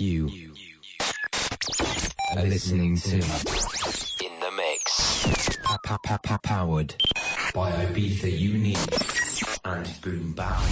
You are listening to In the Mix. Pa- pa- pa- pa- powered by Ibiza Unique and Boom Bap.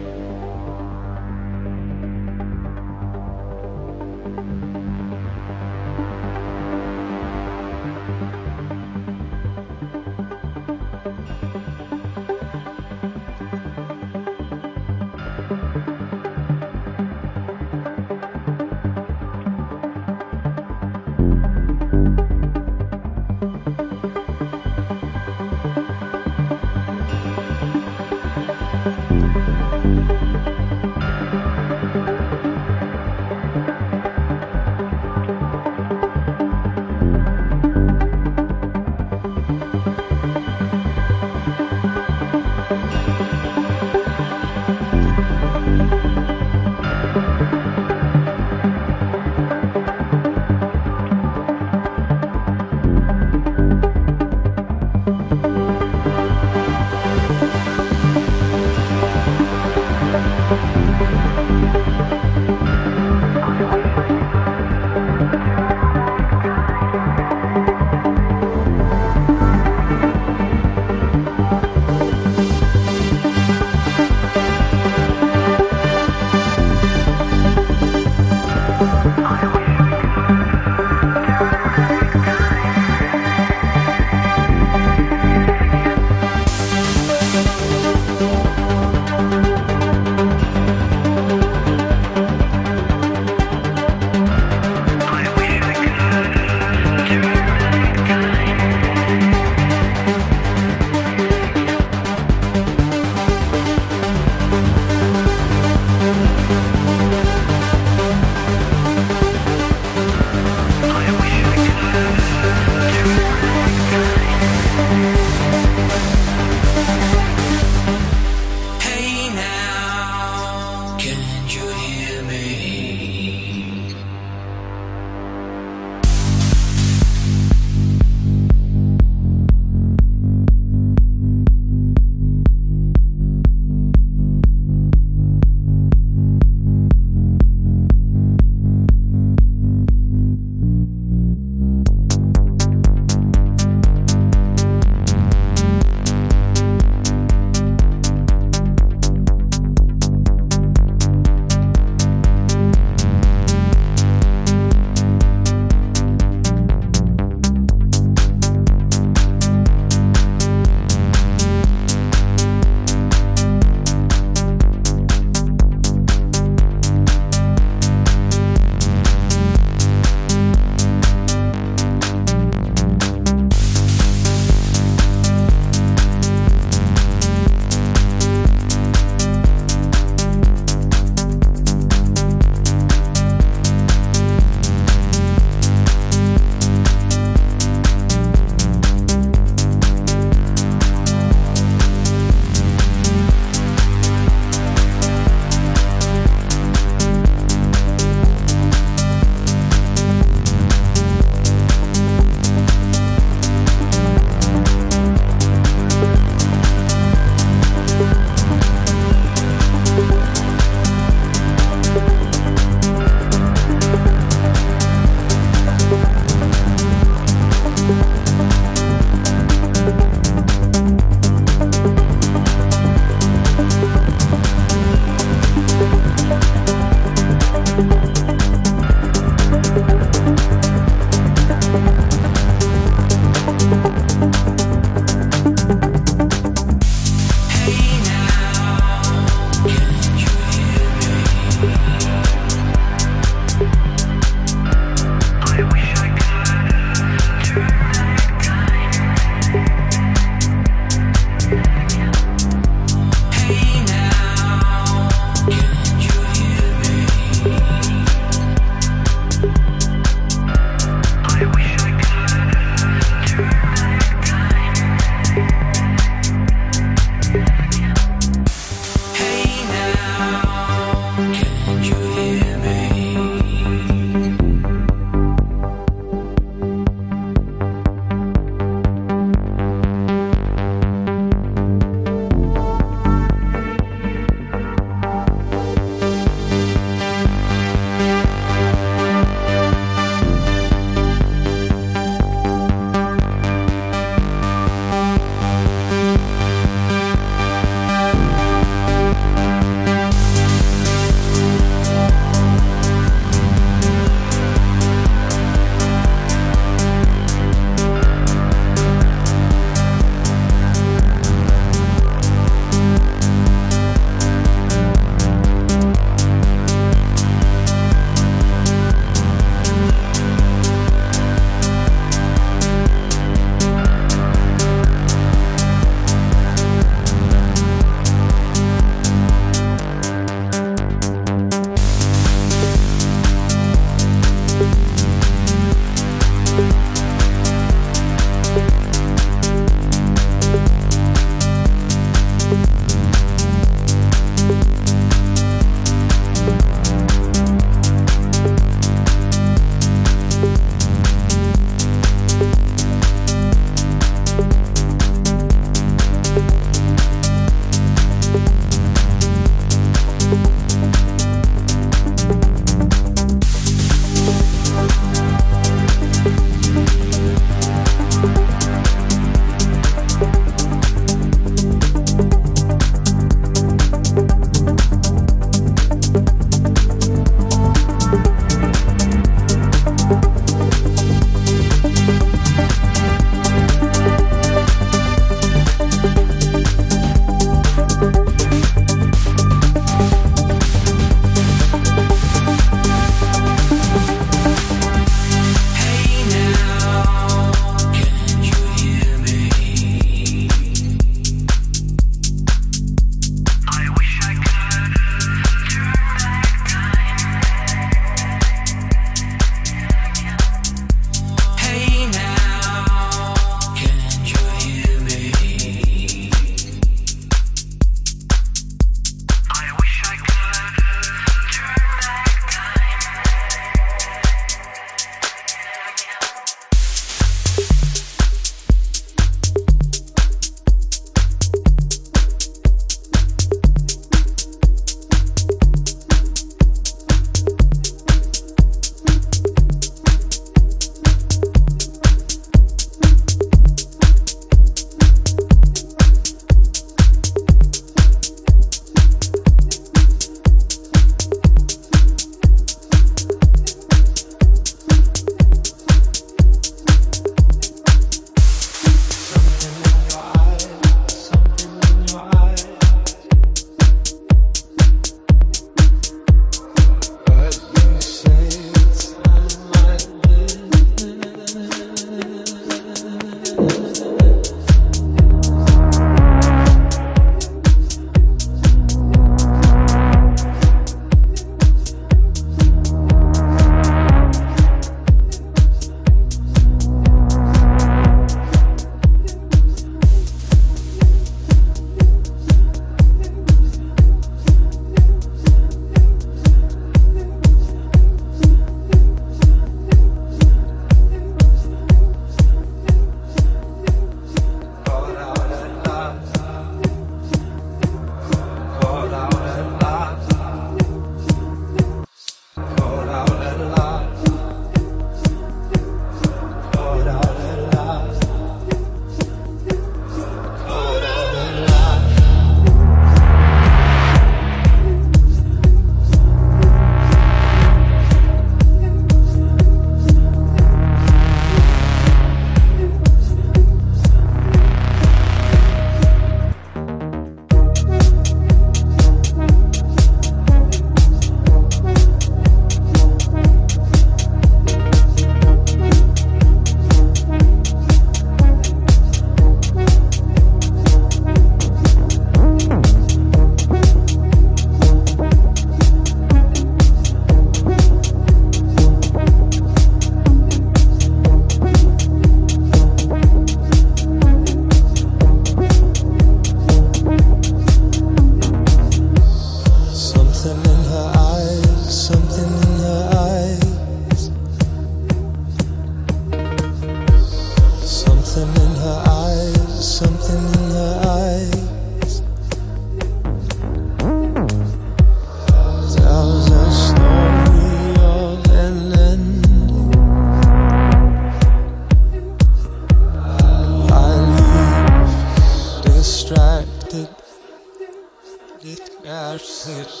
Bet